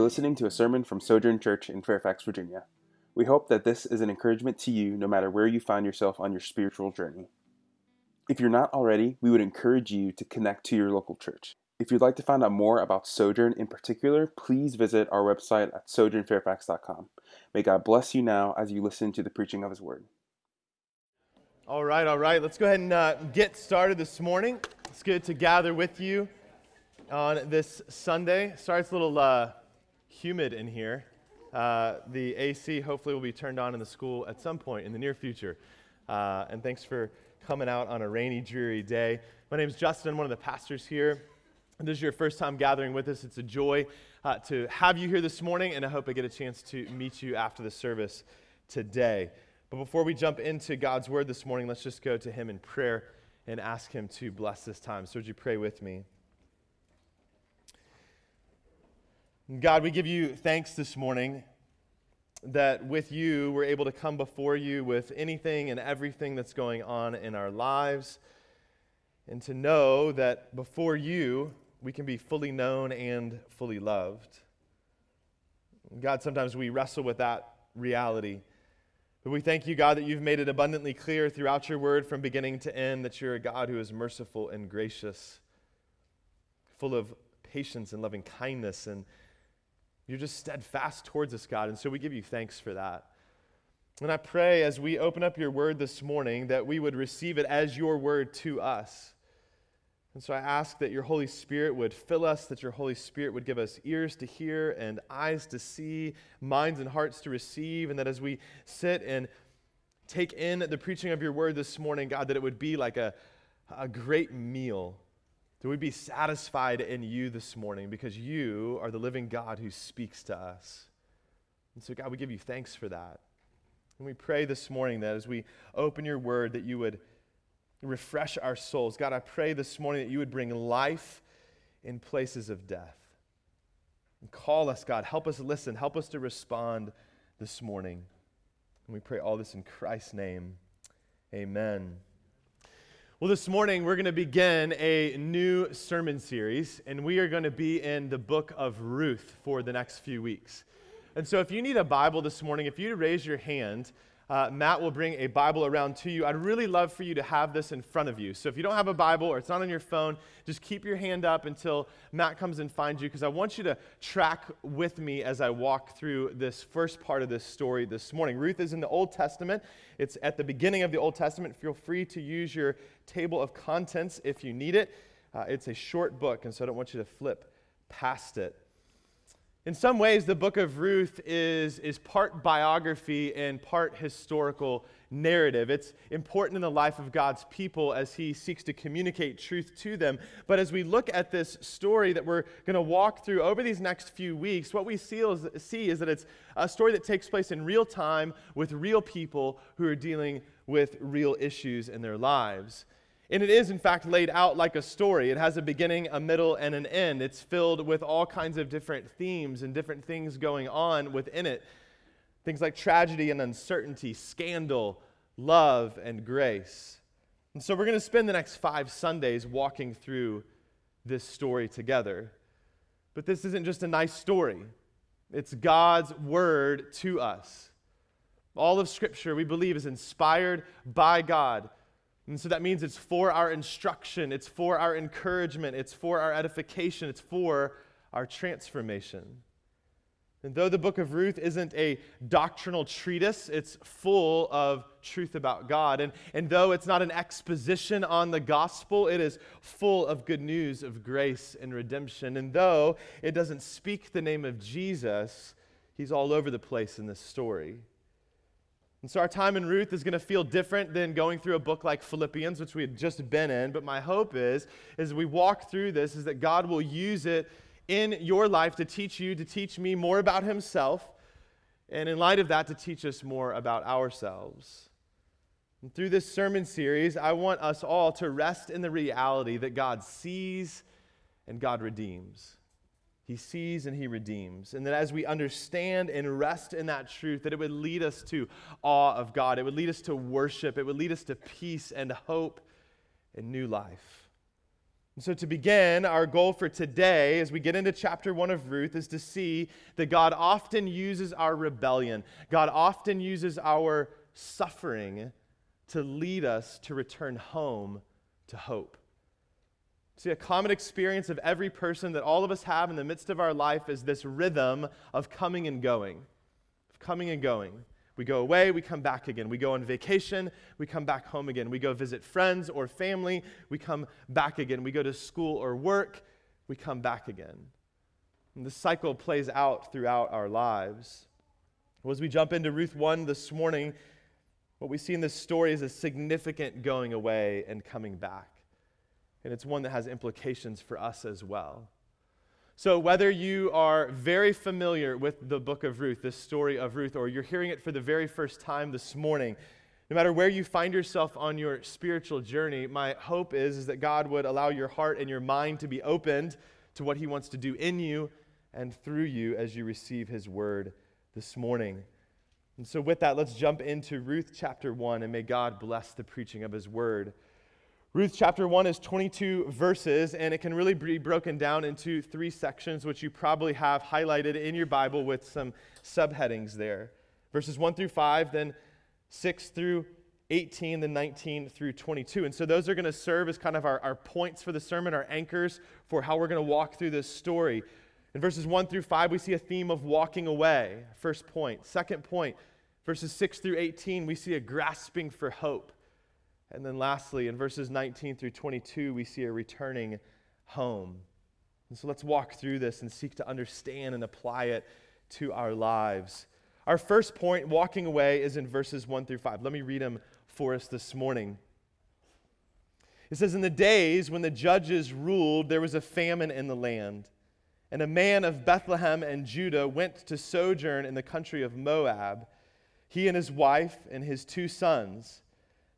are listening to a sermon from Sojourn Church in Fairfax, Virginia. We hope that this is an encouragement to you no matter where you find yourself on your spiritual journey. If you're not already, we would encourage you to connect to your local church. If you'd like to find out more about Sojourn in particular, please visit our website at sojournfairfax.com. May God bless you now as you listen to the preaching of His Word. All right, all right. Let's go ahead and uh, get started this morning. It's good to gather with you on this Sunday. Sorry, it's a little uh, humid in here. Uh, the AC hopefully will be turned on in the school at some point in the near future. Uh, and thanks for coming out on a rainy, dreary day. My name is Justin, I'm one of the pastors here. And this is your first time gathering with us. It's a joy uh, to have you here this morning, and I hope I get a chance to meet you after the service today. But before we jump into God's word this morning, let's just go to Him in prayer and ask Him to bless this time. So, would you pray with me? God, we give you thanks this morning that with you we're able to come before you with anything and everything that's going on in our lives, and to know that before you we can be fully known and fully loved. God, sometimes we wrestle with that reality. But we thank you, God, that you've made it abundantly clear throughout your word from beginning to end that you're a God who is merciful and gracious, full of patience and loving kindness and you're just steadfast towards us, God. And so we give you thanks for that. And I pray as we open up your word this morning that we would receive it as your word to us. And so I ask that your Holy Spirit would fill us, that your Holy Spirit would give us ears to hear and eyes to see, minds and hearts to receive, and that as we sit and take in the preaching of your word this morning, God, that it would be like a, a great meal that we be satisfied in you this morning because you are the living God who speaks to us. And so, God, we give you thanks for that. And we pray this morning that as we open your word, that you would refresh our souls. God, I pray this morning that you would bring life in places of death. And call us, God. Help us listen. Help us to respond this morning. And we pray all this in Christ's name. Amen. Well, this morning we're going to begin a new sermon series, and we are going to be in the book of Ruth for the next few weeks. And so, if you need a Bible this morning, if you raise your hand, uh, Matt will bring a Bible around to you. I'd really love for you to have this in front of you. So if you don't have a Bible or it's not on your phone, just keep your hand up until Matt comes and finds you because I want you to track with me as I walk through this first part of this story this morning. Ruth is in the Old Testament, it's at the beginning of the Old Testament. Feel free to use your table of contents if you need it. Uh, it's a short book, and so I don't want you to flip past it. In some ways, the book of Ruth is, is part biography and part historical narrative. It's important in the life of God's people as he seeks to communicate truth to them. But as we look at this story that we're going to walk through over these next few weeks, what we see is, see is that it's a story that takes place in real time with real people who are dealing with real issues in their lives. And it is, in fact, laid out like a story. It has a beginning, a middle, and an end. It's filled with all kinds of different themes and different things going on within it. Things like tragedy and uncertainty, scandal, love, and grace. And so we're going to spend the next five Sundays walking through this story together. But this isn't just a nice story, it's God's word to us. All of Scripture, we believe, is inspired by God and so that means it's for our instruction, it's for our encouragement, it's for our edification, it's for our transformation. And though the book of Ruth isn't a doctrinal treatise, it's full of truth about God. And, and though it's not an exposition on the gospel, it is full of good news of grace and redemption. And though it doesn't speak the name of Jesus, he's all over the place in this story. And so our time in Ruth is going to feel different than going through a book like Philippians, which we had just been in. But my hope is, as we walk through this, is that God will use it in your life to teach you, to teach me more about Himself, and in light of that, to teach us more about ourselves. And through this sermon series, I want us all to rest in the reality that God sees and God redeems. He sees and he redeems. And that as we understand and rest in that truth, that it would lead us to awe of God. It would lead us to worship. It would lead us to peace and hope and new life. And so, to begin, our goal for today, as we get into chapter one of Ruth, is to see that God often uses our rebellion, God often uses our suffering to lead us to return home to hope. See, a common experience of every person that all of us have in the midst of our life is this rhythm of coming and going, of coming and going. We go away, we come back again. We go on vacation, we come back home again. We go visit friends or family, we come back again. We go to school or work, we come back again. And the cycle plays out throughout our lives. Well, as we jump into Ruth 1 this morning, what we see in this story is a significant going away and coming back. And it's one that has implications for us as well. So, whether you are very familiar with the book of Ruth, this story of Ruth, or you're hearing it for the very first time this morning, no matter where you find yourself on your spiritual journey, my hope is, is that God would allow your heart and your mind to be opened to what He wants to do in you and through you as you receive His word this morning. And so, with that, let's jump into Ruth chapter 1, and may God bless the preaching of His word. Ruth chapter 1 is 22 verses, and it can really be broken down into three sections, which you probably have highlighted in your Bible with some subheadings there. Verses 1 through 5, then 6 through 18, then 19 through 22. And so those are going to serve as kind of our, our points for the sermon, our anchors for how we're going to walk through this story. In verses 1 through 5, we see a theme of walking away. First point. Second point, verses 6 through 18, we see a grasping for hope. And then lastly, in verses 19 through 22, we see a returning home. And so let's walk through this and seek to understand and apply it to our lives. Our first point, walking away, is in verses 1 through 5. Let me read them for us this morning. It says, In the days when the judges ruled, there was a famine in the land. And a man of Bethlehem and Judah went to sojourn in the country of Moab, he and his wife and his two sons.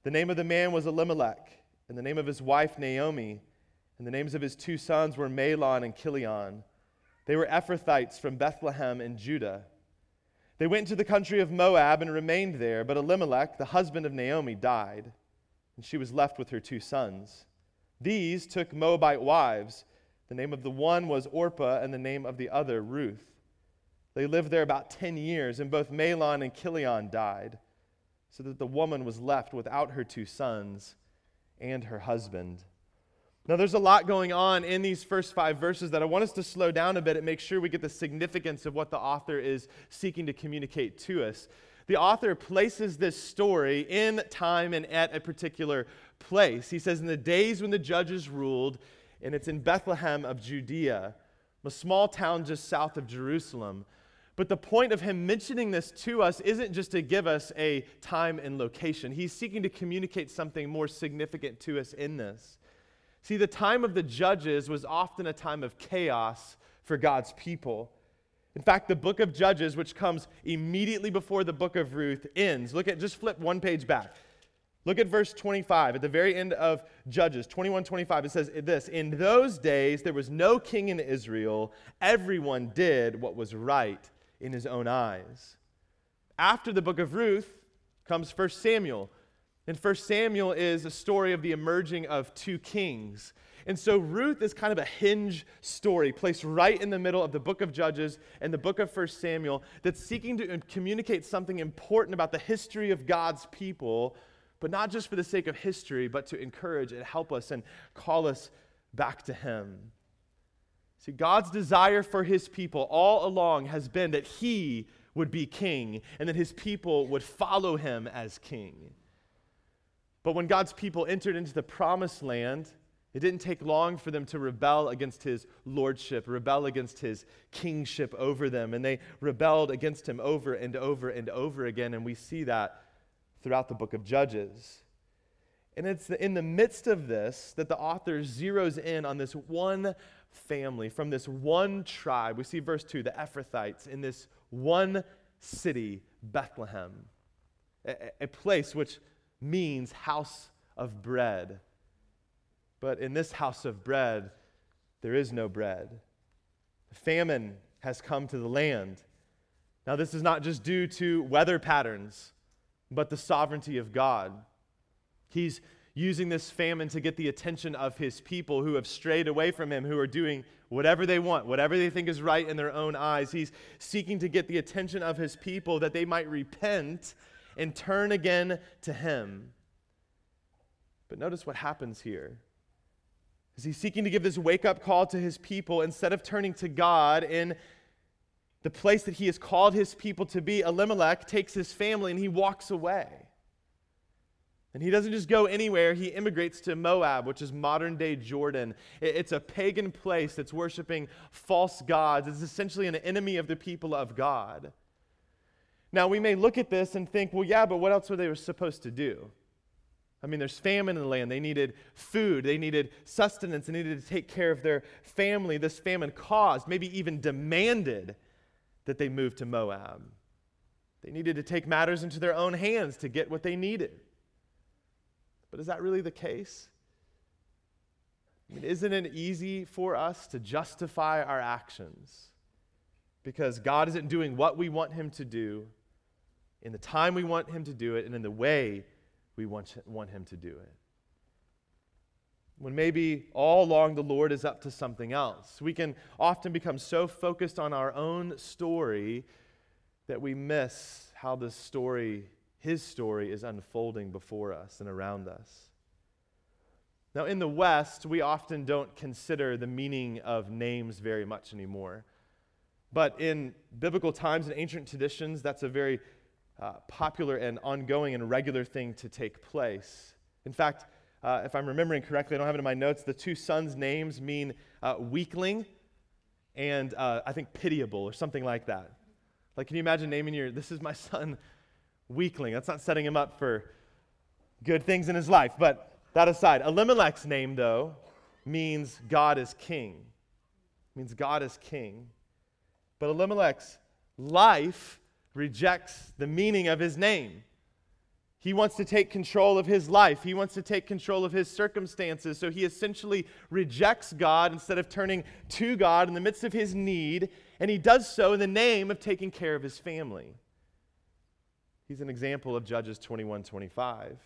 The name of the man was Elimelech, and the name of his wife Naomi, and the names of his two sons were Mahlon and Chilion. They were Ephrathites from Bethlehem in Judah. They went into the country of Moab and remained there, but Elimelech, the husband of Naomi, died, and she was left with her two sons. These took Moabite wives. The name of the one was Orpah, and the name of the other Ruth. They lived there about ten years, and both Mahlon and Chilion died so that the woman was left without her two sons and her husband. Now, there's a lot going on in these first five verses that I want us to slow down a bit and make sure we get the significance of what the author is seeking to communicate to us. The author places this story in time and at a particular place. He says, In the days when the judges ruled, and it's in Bethlehem of Judea, a small town just south of Jerusalem. But the point of him mentioning this to us isn't just to give us a time and location. He's seeking to communicate something more significant to us in this. See, the time of the judges was often a time of chaos for God's people. In fact, the book of Judges, which comes immediately before the book of Ruth, ends. Look at, just flip one page back. Look at verse 25. At the very end of Judges, 21 25, it says this In those days there was no king in Israel, everyone did what was right in his own eyes. After the book of Ruth comes 1 Samuel. And 1 Samuel is a story of the emerging of two kings. And so Ruth is kind of a hinge story placed right in the middle of the book of Judges and the book of 1 Samuel that's seeking to communicate something important about the history of God's people, but not just for the sake of history, but to encourage and help us and call us back to Him. See, God's desire for his people all along has been that he would be king and that his people would follow him as king. But when God's people entered into the promised land, it didn't take long for them to rebel against his lordship, rebel against his kingship over them. And they rebelled against him over and over and over again. And we see that throughout the book of Judges. And it's in the midst of this that the author zeroes in on this one family, from this one tribe. We see verse 2 the Ephrathites in this one city, Bethlehem, a, a place which means house of bread. But in this house of bread, there is no bread. Famine has come to the land. Now, this is not just due to weather patterns, but the sovereignty of God. He's using this famine to get the attention of his people who have strayed away from him, who are doing whatever they want, whatever they think is right in their own eyes. He's seeking to get the attention of his people that they might repent and turn again to him. But notice what happens here. Is he seeking to give this wake up call to his people instead of turning to God in the place that he has called his people to be? Elimelech takes his family and he walks away. And he doesn't just go anywhere, he immigrates to Moab, which is modern day Jordan. It's a pagan place that's worshiping false gods. It's essentially an enemy of the people of God. Now, we may look at this and think, well, yeah, but what else were they supposed to do? I mean, there's famine in the land. They needed food, they needed sustenance, they needed to take care of their family. This famine caused, maybe even demanded, that they move to Moab. They needed to take matters into their own hands to get what they needed. But is that really the case? I mean, isn't it easy for us to justify our actions because God isn't doing what we want Him to do in the time we want Him to do it and in the way we want, Him to do it? When maybe all along the Lord is up to something else. We can often become so focused on our own story that we miss how the story his story is unfolding before us and around us. Now, in the West, we often don't consider the meaning of names very much anymore. But in biblical times and ancient traditions, that's a very uh, popular and ongoing and regular thing to take place. In fact, uh, if I'm remembering correctly, I don't have it in my notes, the two sons' names mean uh, weakling and uh, I think pitiable or something like that. Like, can you imagine naming your, this is my son weakling. That's not setting him up for good things in his life. But that aside, Elimelech's name, though, means God is king. It means God is king. But Elimelech's life rejects the meaning of his name. He wants to take control of his life. He wants to take control of his circumstances. So he essentially rejects God instead of turning to God in the midst of his need. And he does so in the name of taking care of his family. He's an example of Judges 21 25.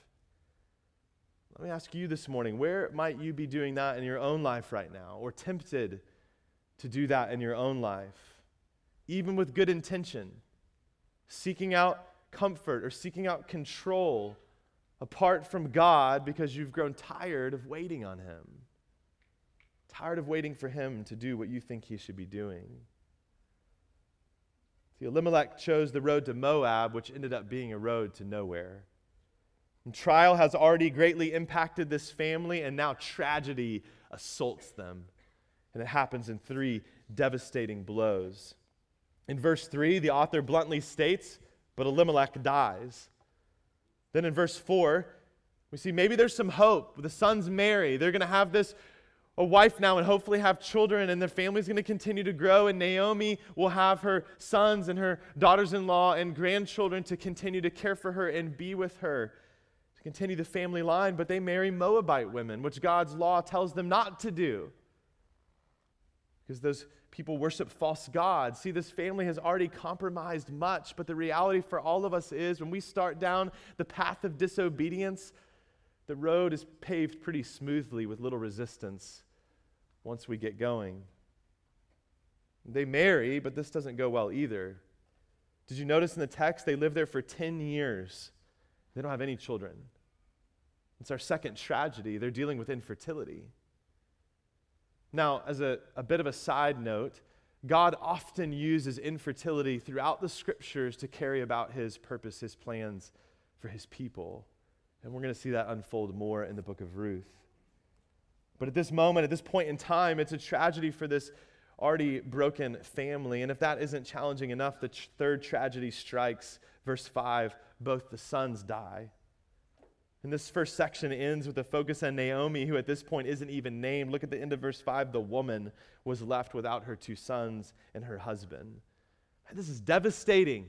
Let me ask you this morning where might you be doing that in your own life right now, or tempted to do that in your own life, even with good intention, seeking out comfort or seeking out control apart from God because you've grown tired of waiting on Him, tired of waiting for Him to do what you think He should be doing? See, Elimelech chose the road to Moab, which ended up being a road to nowhere. And trial has already greatly impacted this family, and now tragedy assaults them. And it happens in three devastating blows. In verse 3, the author bluntly states, But Elimelech dies. Then in verse 4, we see maybe there's some hope. The sons marry. They're going to have this a wife now and hopefully have children, and their family's going to continue to grow. And Naomi will have her sons and her daughters in law and grandchildren to continue to care for her and be with her, to continue the family line. But they marry Moabite women, which God's law tells them not to do. Because those people worship false gods. See, this family has already compromised much, but the reality for all of us is when we start down the path of disobedience, the road is paved pretty smoothly with little resistance once we get going. They marry, but this doesn't go well either. Did you notice in the text they live there for 10 years? They don't have any children. It's our second tragedy. They're dealing with infertility. Now, as a, a bit of a side note, God often uses infertility throughout the scriptures to carry about his purpose, his plans for his people. And we're going to see that unfold more in the book of Ruth. But at this moment, at this point in time, it's a tragedy for this already broken family. And if that isn't challenging enough, the third tragedy strikes. Verse 5 both the sons die. And this first section ends with a focus on Naomi, who at this point isn't even named. Look at the end of verse 5. The woman was left without her two sons and her husband. This is devastating.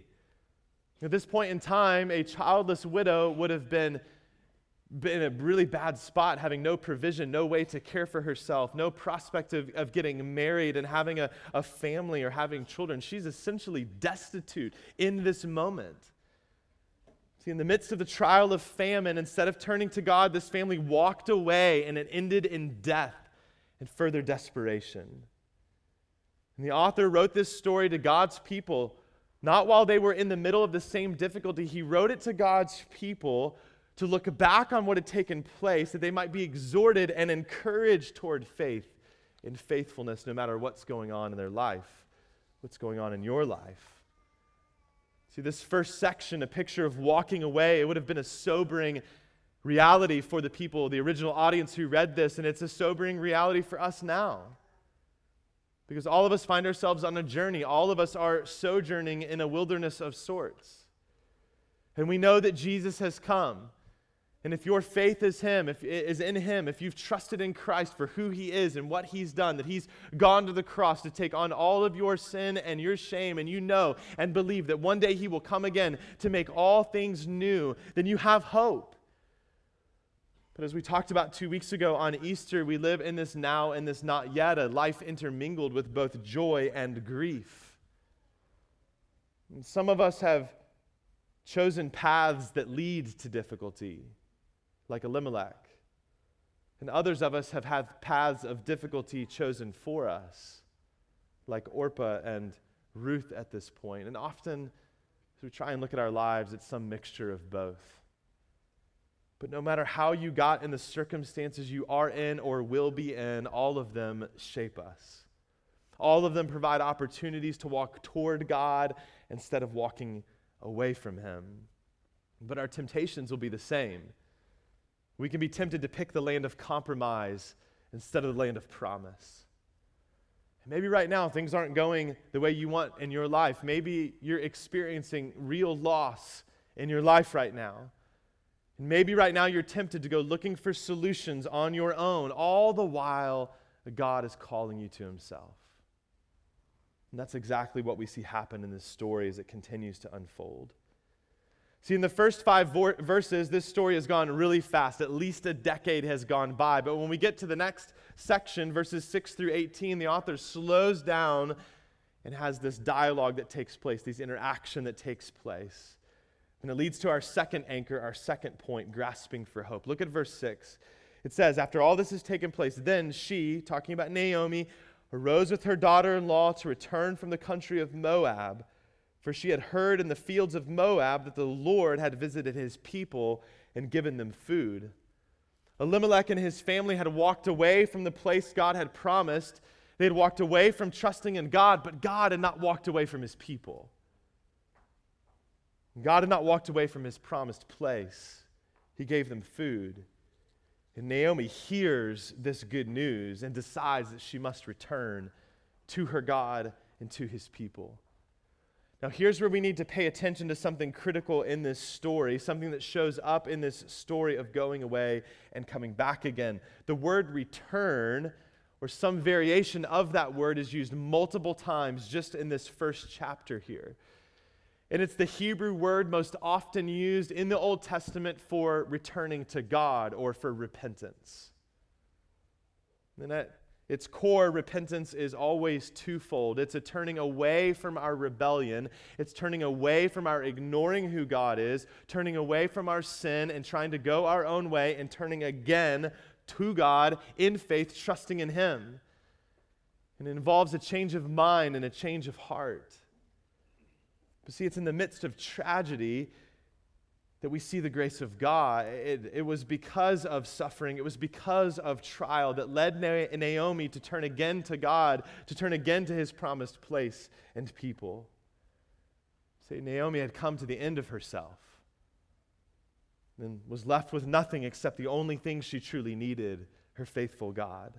At this point in time, a childless widow would have been in a really bad spot, having no provision, no way to care for herself, no prospect of, of getting married and having a, a family or having children. She's essentially destitute in this moment. See, in the midst of the trial of famine, instead of turning to God, this family walked away and it ended in death and further desperation. And the author wrote this story to God's people, not while they were in the middle of the same difficulty. He wrote it to God's people to look back on what had taken place, that they might be exhorted and encouraged toward faith in faithfulness, no matter what's going on in their life, what's going on in your life. See, this first section, a picture of walking away, it would have been a sobering reality for the people, the original audience who read this, and it's a sobering reality for us now. Because all of us find ourselves on a journey. All of us are sojourning in a wilderness of sorts. And we know that Jesus has come. And if your faith is him, if is in him, if you've trusted in Christ for who he is and what he's done, that he's gone to the cross to take on all of your sin and your shame, and you know and believe that one day he will come again to make all things new, then you have hope. But as we talked about two weeks ago on Easter, we live in this now and this not yet, a life intermingled with both joy and grief. And some of us have chosen paths that lead to difficulty, like Elimelech. And others of us have had paths of difficulty chosen for us, like Orpah and Ruth at this point. And often, as we try and look at our lives, it's some mixture of both. But no matter how you got in the circumstances you are in or will be in, all of them shape us. All of them provide opportunities to walk toward God instead of walking away from Him. But our temptations will be the same. We can be tempted to pick the land of compromise instead of the land of promise. maybe right now things aren't going the way you want in your life. Maybe you're experiencing real loss in your life right now. And maybe right now you're tempted to go looking for solutions on your own, all the while God is calling you to Himself. And that's exactly what we see happen in this story as it continues to unfold. See, in the first five verses, this story has gone really fast. At least a decade has gone by. But when we get to the next section, verses 6 through 18, the author slows down and has this dialogue that takes place, this interaction that takes place. And it leads to our second anchor, our second point, grasping for hope. Look at verse 6. It says, After all this has taken place, then she, talking about Naomi, arose with her daughter in law to return from the country of Moab, for she had heard in the fields of Moab that the Lord had visited his people and given them food. Elimelech and his family had walked away from the place God had promised. They had walked away from trusting in God, but God had not walked away from his people. God had not walked away from his promised place, he gave them food. And Naomi hears this good news and decides that she must return to her God and to his people. Now, here's where we need to pay attention to something critical in this story, something that shows up in this story of going away and coming back again. The word return, or some variation of that word, is used multiple times just in this first chapter here. And it's the Hebrew word most often used in the Old Testament for returning to God or for repentance. And at its core, repentance is always twofold it's a turning away from our rebellion, it's turning away from our ignoring who God is, turning away from our sin and trying to go our own way, and turning again to God in faith, trusting in Him. And it involves a change of mind and a change of heart. But see, it's in the midst of tragedy that we see the grace of God. It, it, was because of suffering, it was because of trial that led Naomi to turn again to God, to turn again to his promised place and people. See, Naomi had come to the end of herself and was left with nothing except the only thing she truly needed her faithful God.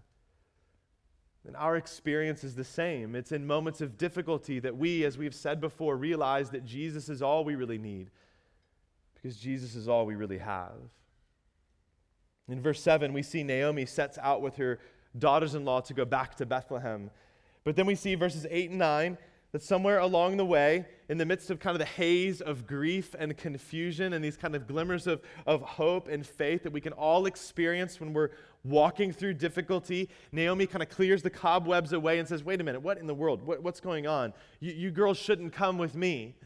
And our experience is the same. It's in moments of difficulty that we, as we've said before, realize that Jesus is all we really need because Jesus is all we really have. In verse 7, we see Naomi sets out with her daughters in law to go back to Bethlehem. But then we see verses 8 and 9 that somewhere along the way, in the midst of kind of the haze of grief and confusion and these kind of glimmers of, of hope and faith that we can all experience when we're walking through difficulty, Naomi kind of clears the cobwebs away and says, Wait a minute, what in the world? What, what's going on? You, you girls shouldn't come with me.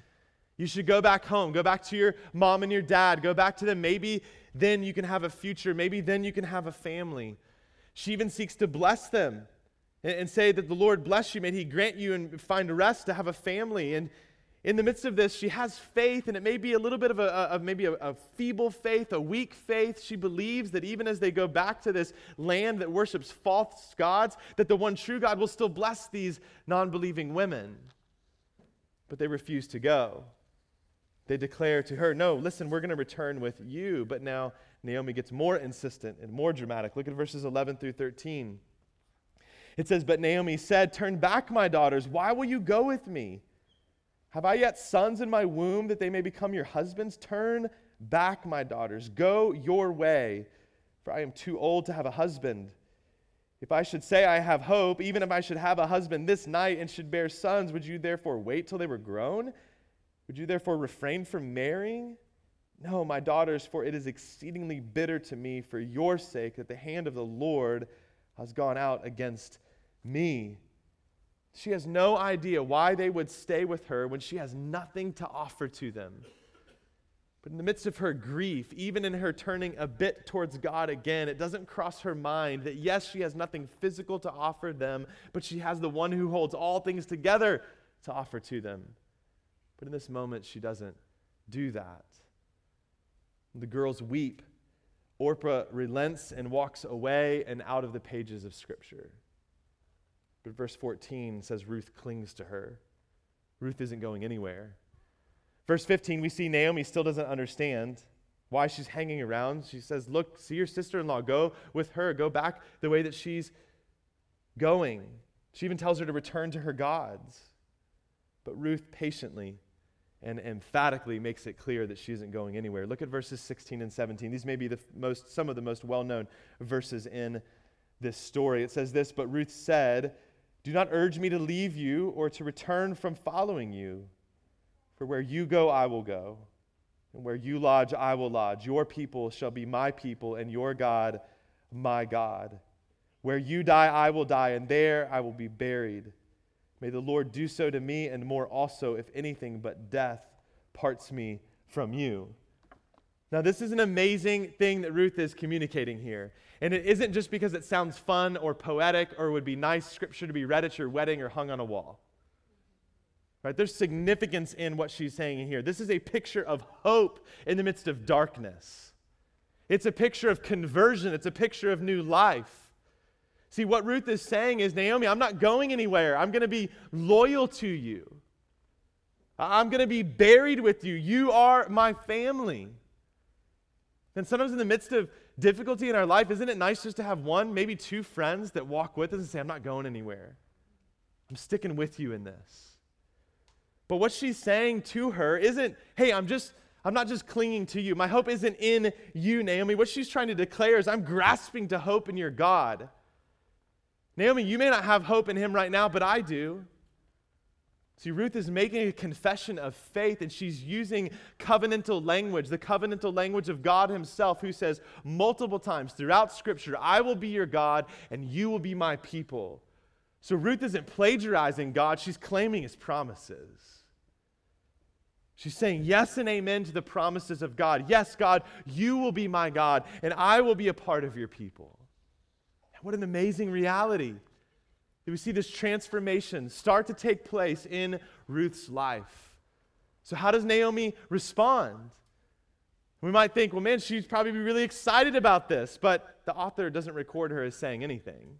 You should go back home. Go back to your mom and your dad. Go back to them. Maybe then you can have a future. Maybe then you can have a family. She even seeks to bless them and, and say that the Lord bless you. May He grant you and find rest to have a family. And in the midst of this, she has faith, and it may be a little bit of a, of maybe a, a, feeble faith, a weak faith. She believes that even as they go back to this land that worships false gods, that the one true God will still bless these non believing women. But they refuse to go. They declare to her, No, listen, we're going to return with you. But now Naomi gets more insistent and more dramatic. Look at verses 11 through 13. It says, But Naomi said, Turn back, my daughters. Why will you go with me? Have I yet sons in my womb that they may become your husbands? Turn back, my daughters. Go your way, for I am too old to have a husband. If I should say I have hope, even if I should have a husband this night and should bear sons, would you therefore wait till they were grown? Would you therefore refrain from marrying? No, my daughters, for it is exceedingly bitter to me for your sake that the hand of the Lord has gone out against me. She has no idea why they would stay with her when she has nothing to offer to them. But in the midst of her grief, even in her turning a bit towards God again, it doesn't cross her mind that yes, she has nothing physical to offer them, but she has the one who holds all things together to offer to them. But in this moment, she doesn't do that. The girls weep. Orpah relents and walks away and out of the pages of Scripture. But verse 14 says Ruth clings to her. Ruth isn't going anywhere. Verse 15, we see Naomi still doesn't understand why she's hanging around. She says, Look, see your sister in law. Go with her. Go back the way that she's going. She even tells her to return to her gods. But Ruth patiently and emphatically makes it clear that she isn't going anywhere. Look at verses 16 and 17. These may be the most, some of the most well known verses in this story. It says this But Ruth said, do not urge me to leave you or to return from following you. For where you go, I will go. And where you lodge, I will lodge. Your people shall be my people, and your God, my God. Where you die, I will die, and there I will be buried. May the Lord do so to me, and more also, if anything but death parts me from you. Now, this is an amazing thing that Ruth is communicating here. And it isn't just because it sounds fun or poetic or would be nice scripture to be read at your wedding or hung on a wall. Right? There's significance in what she's saying here. This is a picture of hope in the midst of darkness. It's a picture of conversion, it's a picture of new life. See, what Ruth is saying is Naomi, I'm not going anywhere. I'm going to be loyal to you. I'm going to be buried with you. You are my family. And sometimes in the midst of difficulty in our life, isn't it nice just to have one, maybe two friends that walk with us and say, I'm not going anywhere? I'm sticking with you in this. But what she's saying to her isn't, hey, I'm just, I'm not just clinging to you. My hope isn't in you, Naomi. What she's trying to declare is, I'm grasping to hope in your God. Naomi, you may not have hope in him right now, but I do. See, Ruth is making a confession of faith, and she's using covenantal language, the covenantal language of God Himself, who says multiple times throughout Scripture, I will be your God, and you will be my people. So Ruth isn't plagiarizing God, she's claiming His promises. She's saying yes and amen to the promises of God. Yes, God, you will be my God, and I will be a part of your people. What an amazing reality That we see this transformation start to take place in Ruth's life. So, how does Naomi respond? We might think, well, man, she'd probably be really excited about this, but the author doesn't record her as saying anything.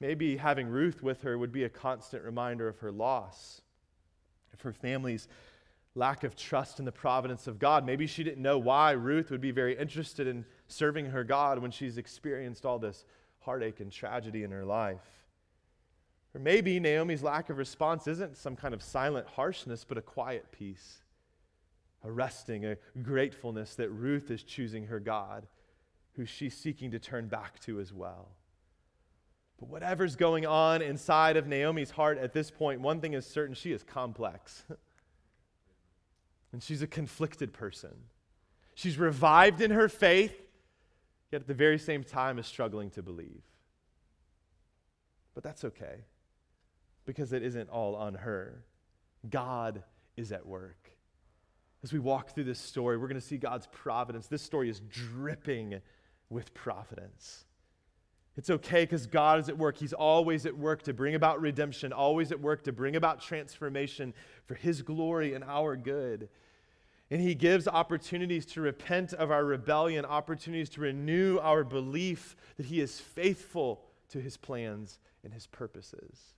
Maybe having Ruth with her would be a constant reminder of her loss, of her family's lack of trust in the providence of God. Maybe she didn't know why Ruth would be very interested in serving her God when she's experienced all this heartache and tragedy in her life. Or maybe Naomi's lack of response isn't some kind of silent harshness, but a quiet peace, a resting, a gratefulness that Ruth is choosing her God, who she's seeking to turn back to as well. But whatever's going on inside of Naomi's heart at this point, one thing is certain she is complex. and she's a conflicted person. She's revived in her faith, yet at the very same time is struggling to believe. But that's okay because it isn't all on her. God is at work. As we walk through this story, we're going to see God's providence. This story is dripping with providence. It's okay because God is at work. He's always at work to bring about redemption, always at work to bring about transformation for His glory and our good. And He gives opportunities to repent of our rebellion, opportunities to renew our belief that He is faithful to His plans and His purposes.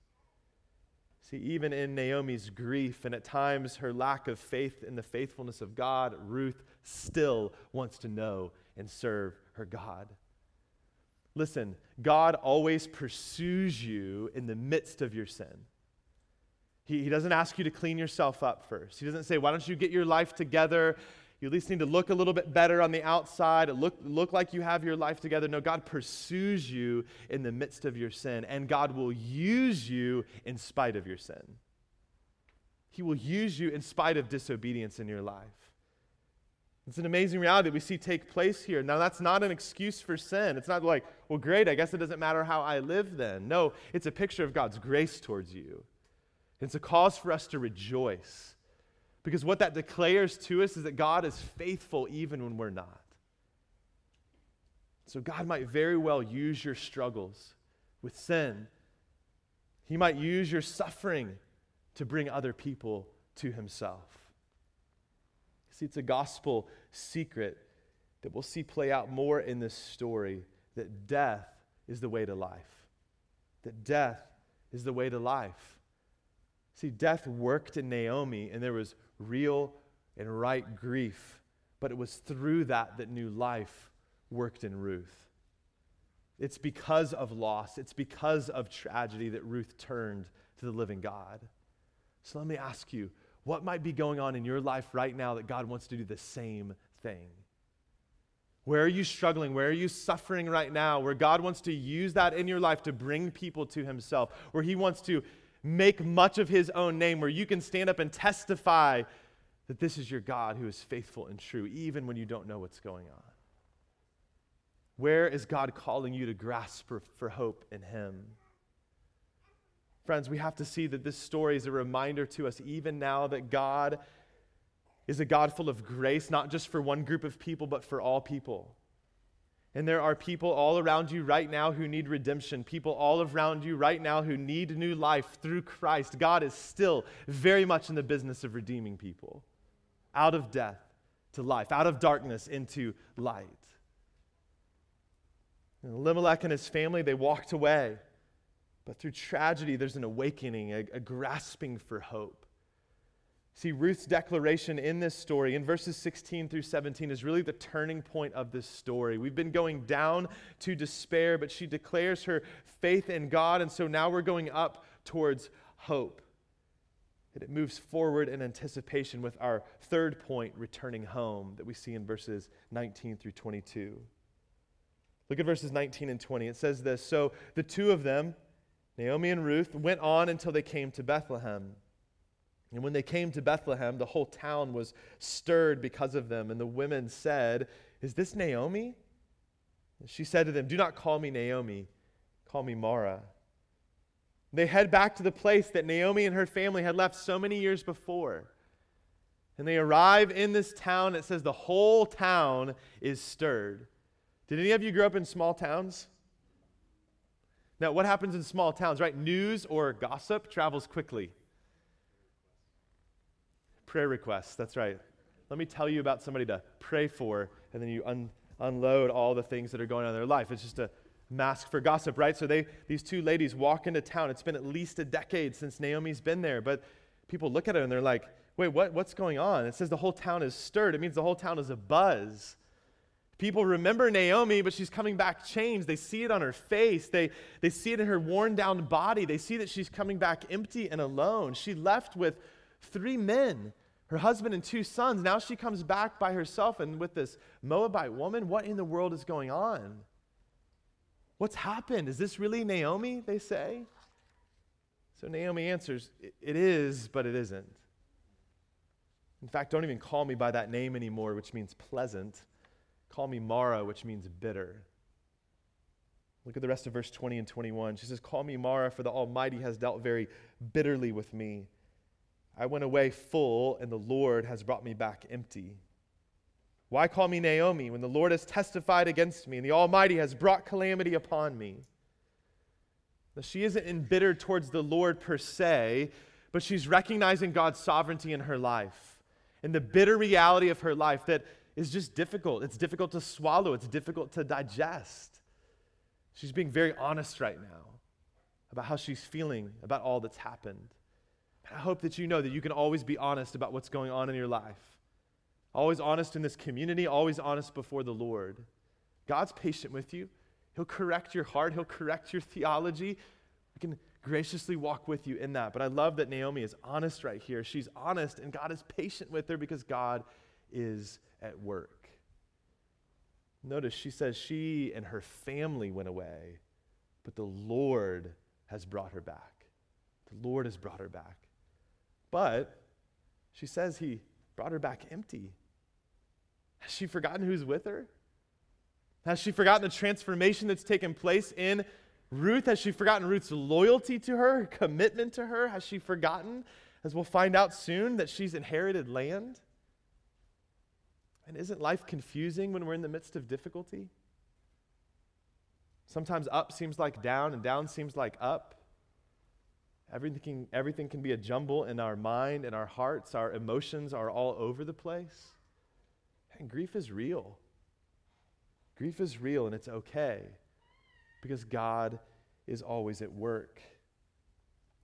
See, even in Naomi's grief and at times her lack of faith in the faithfulness of God, Ruth still wants to know and serve her God. Listen, God always pursues you in the midst of your sin. He, he doesn't ask you to clean yourself up first. He doesn't say, Why don't you get your life together? You at least need to look a little bit better on the outside, look, look like you have your life together. No, God pursues you in the midst of your sin, and God will use you in spite of your sin. He will use you in spite of disobedience in your life. It's an amazing reality we see take place here. Now, that's not an excuse for sin. It's not like, well, great, I guess it doesn't matter how I live then. No, it's a picture of God's grace towards you. It's a cause for us to rejoice. Because what that declares to us is that God is faithful even when we're not. So, God might very well use your struggles with sin, He might use your suffering to bring other people to Himself. See, it's a gospel secret that we'll see play out more in this story that death is the way to life. That death is the way to life. See, death worked in Naomi, and there was real and right grief, but it was through that that new life worked in Ruth. It's because of loss, it's because of tragedy that Ruth turned to the living God. So let me ask you what might be going on in your life right now that God wants to do the same thing? Where are you struggling? Where are you suffering right now? Where God wants to use that in your life to bring people to Himself, where He wants to make much of His own name, where you can stand up and testify that this is your God who is faithful and true, even when you don't know what's going on. Where is God calling you to grasp for, for hope in Him? Friends, we have to see that this story is a reminder to us, even now, that God is a God full of grace, not just for one group of people, but for all people. And there are people all around you right now who need redemption, people all around you right now who need new life through Christ. God is still very much in the business of redeeming people out of death to life, out of darkness into light. And Elimelech and his family, they walked away. But through tragedy, there's an awakening, a, a grasping for hope. See, Ruth's declaration in this story, in verses 16 through 17, is really the turning point of this story. We've been going down to despair, but she declares her faith in God, and so now we're going up towards hope. And it moves forward in anticipation with our third point, returning home, that we see in verses 19 through 22. Look at verses 19 and 20. It says this So the two of them, Naomi and Ruth went on until they came to Bethlehem. And when they came to Bethlehem, the whole town was stirred because of them. And the women said, Is this Naomi? She said to them, Do not call me Naomi, call me Mara. They head back to the place that Naomi and her family had left so many years before. And they arrive in this town. It says the whole town is stirred. Did any of you grow up in small towns? Now, what happens in small towns, right? News or gossip travels quickly. Prayer requests, that's right. Let me tell you about somebody to pray for, and then you un- unload all the things that are going on in their life. It's just a mask for gossip, right? So they, these two ladies walk into town. It's been at least a decade since Naomi's been there, but people look at her and they're like, wait, what, what's going on? It says the whole town is stirred. It means the whole town is a buzz. People remember Naomi, but she's coming back changed. They see it on her face. They, they see it in her worn down body. They see that she's coming back empty and alone. She left with three men, her husband and two sons. Now she comes back by herself and with this Moabite woman. What in the world is going on? What's happened? Is this really Naomi? They say. So Naomi answers, It is, but it isn't. In fact, don't even call me by that name anymore, which means pleasant. Call me Mara, which means bitter. Look at the rest of verse 20 and 21. She says, Call me Mara, for the Almighty has dealt very bitterly with me. I went away full, and the Lord has brought me back empty. Why call me Naomi when the Lord has testified against me and the Almighty has brought calamity upon me? Now, she isn't embittered towards the Lord per se, but she's recognizing God's sovereignty in her life and the bitter reality of her life that is just difficult. It's difficult to swallow, it's difficult to digest. She's being very honest right now about how she's feeling about all that's happened. I hope that you know that you can always be honest about what's going on in your life. Always honest in this community, always honest before the Lord. God's patient with you. He'll correct your heart, He'll correct your theology. We can graciously walk with you in that. But I love that Naomi is honest right here. She's honest, and God is patient with her because God is at work. Notice she says she and her family went away, but the Lord has brought her back. The Lord has brought her back. But she says he brought her back empty. Has she forgotten who's with her? Has she forgotten the transformation that's taken place in Ruth? Has she forgotten Ruth's loyalty to her, commitment to her? Has she forgotten, as we'll find out soon, that she's inherited land? And isn't life confusing when we're in the midst of difficulty? Sometimes up seems like down, and down seems like up. Everything, everything can be a jumble in our mind and our hearts. Our emotions are all over the place. And grief is real. Grief is real, and it's okay because God is always at work.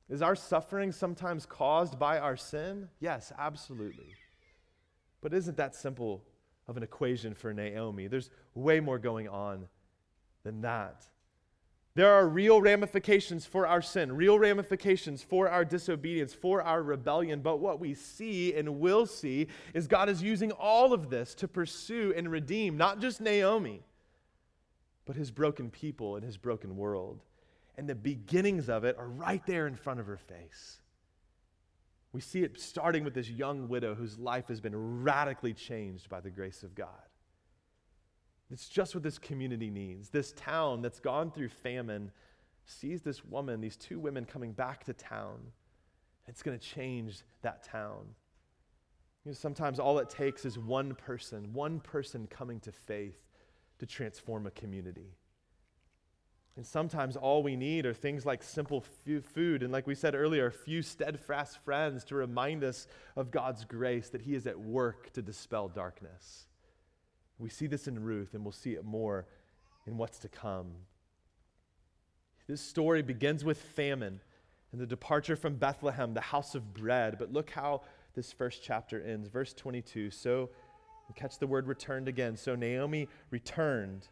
Is our suffering sometimes caused by our sin? Yes, absolutely. But isn't that simple of an equation for Naomi? There's way more going on than that. There are real ramifications for our sin, real ramifications for our disobedience, for our rebellion. But what we see and will see is God is using all of this to pursue and redeem not just Naomi, but his broken people and his broken world. And the beginnings of it are right there in front of her face. We see it starting with this young widow whose life has been radically changed by the grace of God. It's just what this community needs. This town that's gone through famine sees this woman, these two women coming back to town. It's going to change that town. You know, sometimes all it takes is one person, one person coming to faith to transform a community. And sometimes all we need are things like simple food, and like we said earlier, a few steadfast friends to remind us of God's grace that He is at work to dispel darkness. We see this in Ruth, and we'll see it more in what's to come. This story begins with famine and the departure from Bethlehem, the house of bread. But look how this first chapter ends. Verse 22. So, catch the word returned again. So Naomi returned,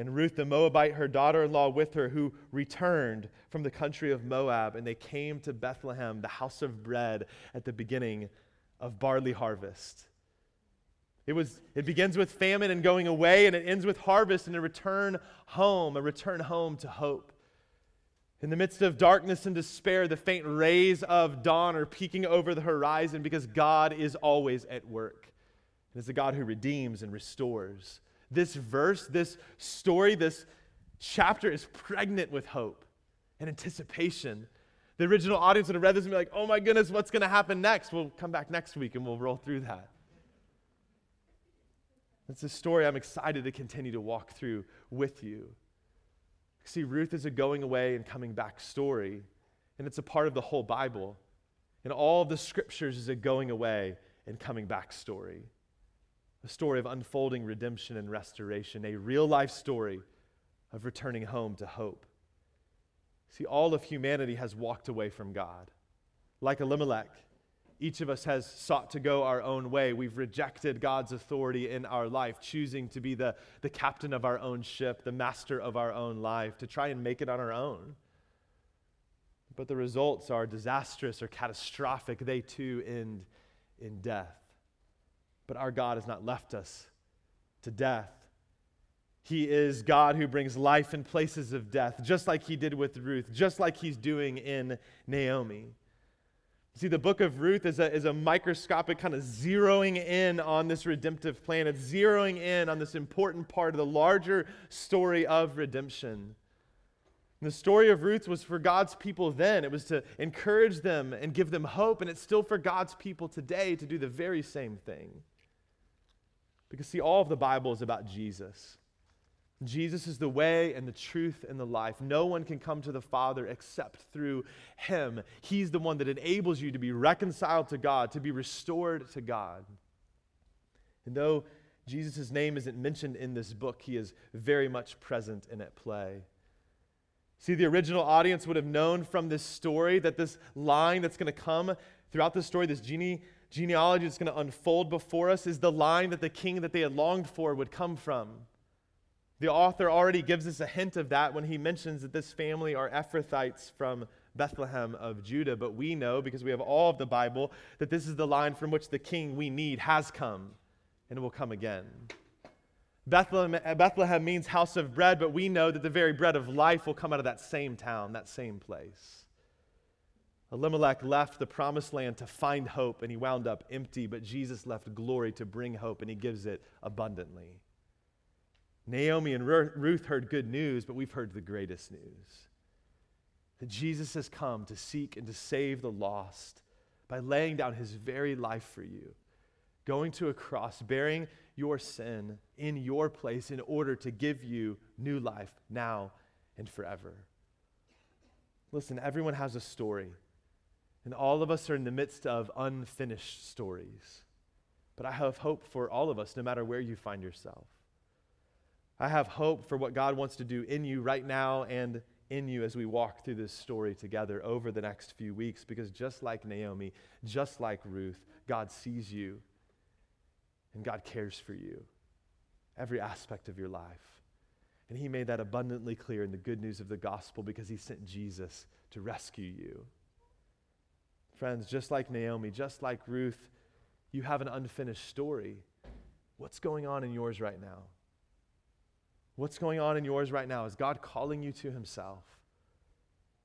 and Ruth the Moabite, her daughter in law, with her, who returned from the country of Moab, and they came to Bethlehem, the house of bread, at the beginning of barley harvest. It, was, it begins with famine and going away, and it ends with harvest and a return home, a return home to hope. In the midst of darkness and despair, the faint rays of dawn are peeking over the horizon because God is always at work. It's a God who redeems and restores. This verse, this story, this chapter is pregnant with hope and anticipation. The original audience would have read this and be like, oh my goodness, what's going to happen next? We'll come back next week and we'll roll through that. It's a story I'm excited to continue to walk through with you. See, Ruth is a going away and coming back story, and it's a part of the whole Bible. And all of the scriptures is a going away and coming back story. A story of unfolding redemption and restoration, a real life story of returning home to hope. See, all of humanity has walked away from God. Like Elimelech, each of us has sought to go our own way. We've rejected God's authority in our life, choosing to be the, the captain of our own ship, the master of our own life, to try and make it on our own. But the results are disastrous or catastrophic. They too end in death. But our God has not left us to death. He is God who brings life in places of death, just like he did with Ruth, just like he's doing in Naomi. See, the book of Ruth is a, is a microscopic kind of zeroing in on this redemptive plan. It's zeroing in on this important part of the larger story of redemption. And the story of Ruth was for God's people then. It was to encourage them and give them hope, and it's still for God's people today to do the very same thing. Because, see, all of the Bible is about Jesus. Jesus is the way and the truth and the life. No one can come to the Father except through Him. He's the one that enables you to be reconciled to God, to be restored to God. And though Jesus' name isn't mentioned in this book, He is very much present and at play. See, the original audience would have known from this story that this line that's going to come throughout the story, this gene- genealogy that's going to unfold before us, is the line that the king that they had longed for would come from. The author already gives us a hint of that when he mentions that this family are Ephrathites from Bethlehem of Judah. But we know, because we have all of the Bible, that this is the line from which the king we need has come and will come again. Bethlehem, eh, Bethlehem means house of bread, but we know that the very bread of life will come out of that same town, that same place. Elimelech left the promised land to find hope, and he wound up empty, but Jesus left glory to bring hope, and he gives it abundantly. Naomi and Ruth heard good news, but we've heard the greatest news that Jesus has come to seek and to save the lost by laying down his very life for you, going to a cross, bearing your sin in your place in order to give you new life now and forever. Listen, everyone has a story, and all of us are in the midst of unfinished stories. But I have hope for all of us, no matter where you find yourself. I have hope for what God wants to do in you right now and in you as we walk through this story together over the next few weeks, because just like Naomi, just like Ruth, God sees you and God cares for you, every aspect of your life. And He made that abundantly clear in the good news of the gospel because He sent Jesus to rescue you. Friends, just like Naomi, just like Ruth, you have an unfinished story. What's going on in yours right now? What's going on in yours right now? Is God calling you to Himself?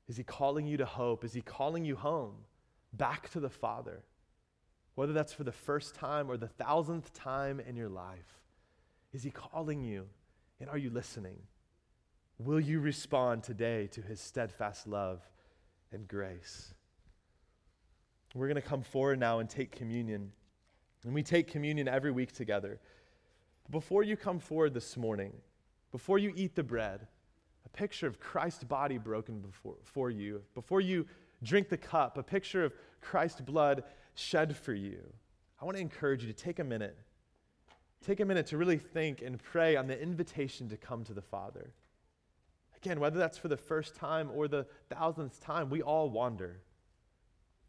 Is He calling you to hope? Is He calling you home, back to the Father? Whether that's for the first time or the thousandth time in your life, is He calling you? And are you listening? Will you respond today to His steadfast love and grace? We're going to come forward now and take communion. And we take communion every week together. Before you come forward this morning, before you eat the bread, a picture of Christ's body broken before, for you. Before you drink the cup, a picture of Christ's blood shed for you. I want to encourage you to take a minute. Take a minute to really think and pray on the invitation to come to the Father. Again, whether that's for the first time or the thousandth time, we all wander.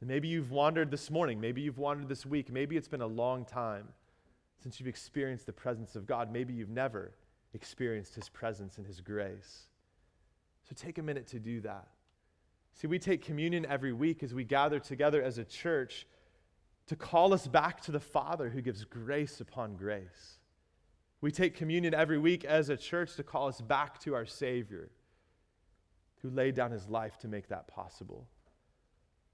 Maybe you've wandered this morning. Maybe you've wandered this week. Maybe it's been a long time since you've experienced the presence of God. Maybe you've never experienced his presence and his grace. So take a minute to do that. See, we take communion every week as we gather together as a church to call us back to the Father who gives grace upon grace. We take communion every week as a church to call us back to our Savior who laid down his life to make that possible.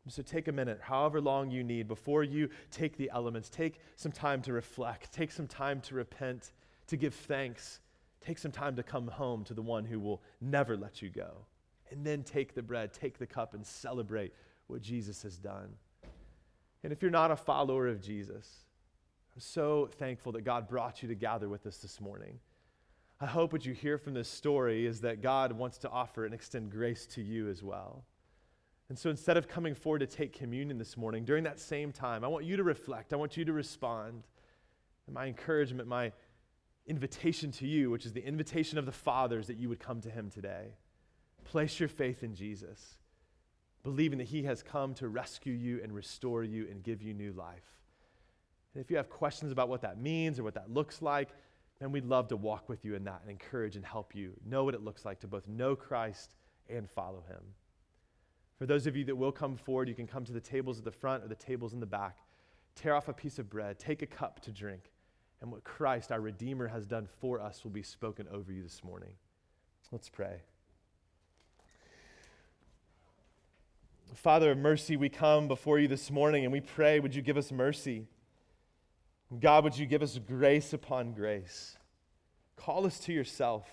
So take a minute, however long you need, before you take the elements. Take some time to reflect, take some time to repent, to give thanks, Take some time to come home to the one who will never let you go. And then take the bread, take the cup, and celebrate what Jesus has done. And if you're not a follower of Jesus, I'm so thankful that God brought you to gather with us this morning. I hope what you hear from this story is that God wants to offer and extend grace to you as well. And so instead of coming forward to take communion this morning, during that same time, I want you to reflect. I want you to respond. And my encouragement, my invitation to you, which is the invitation of the fathers that you would come to him today. Place your faith in Jesus, believing that he has come to rescue you and restore you and give you new life. And if you have questions about what that means or what that looks like, then we'd love to walk with you in that and encourage and help you know what it looks like to both know Christ and follow him. For those of you that will come forward, you can come to the tables at the front or the tables in the back. Tear off a piece of bread, take a cup to drink and what Christ, our Redeemer, has done for us will be spoken over you this morning. Let's pray. Father of mercy, we come before you this morning and we pray, would you give us mercy? God, would you give us grace upon grace? Call us to yourself.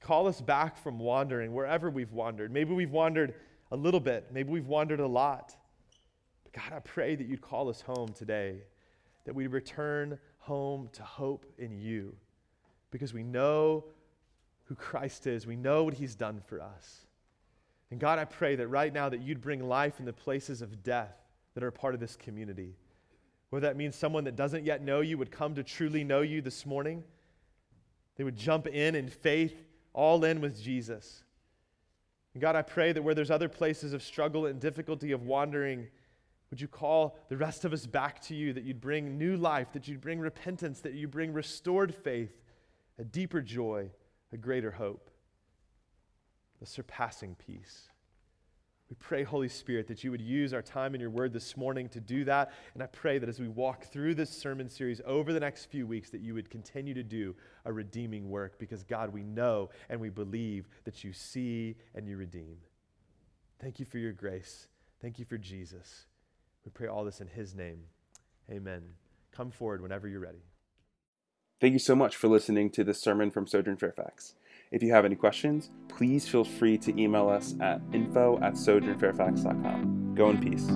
call us back from wandering wherever we've wandered. Maybe we've wandered a little bit, maybe we've wandered a lot. But God, I pray that you'd call us home today, that we return home to hope in you because we know who Christ is, we know what he's done for us. And God, I pray that right now that you'd bring life in the places of death that are part of this community. Whether that means someone that doesn't yet know you would come to truly know you this morning, they would jump in in faith, all in with Jesus. God, I pray that where there's other places of struggle and difficulty of wandering, would you call the rest of us back to you, that you'd bring new life, that you'd bring repentance, that you bring restored faith, a deeper joy, a greater hope, a surpassing peace. We pray, Holy Spirit, that you would use our time in your word this morning to do that. And I pray that as we walk through this sermon series over the next few weeks, that you would continue to do a redeeming work because, God, we know and we believe that you see and you redeem. Thank you for your grace. Thank you for Jesus. We pray all this in his name. Amen. Come forward whenever you're ready. Thank you so much for listening to this sermon from Sojourn Fairfax. If you have any questions, please feel free to email us at info at sojournfairfax.com. Go in peace.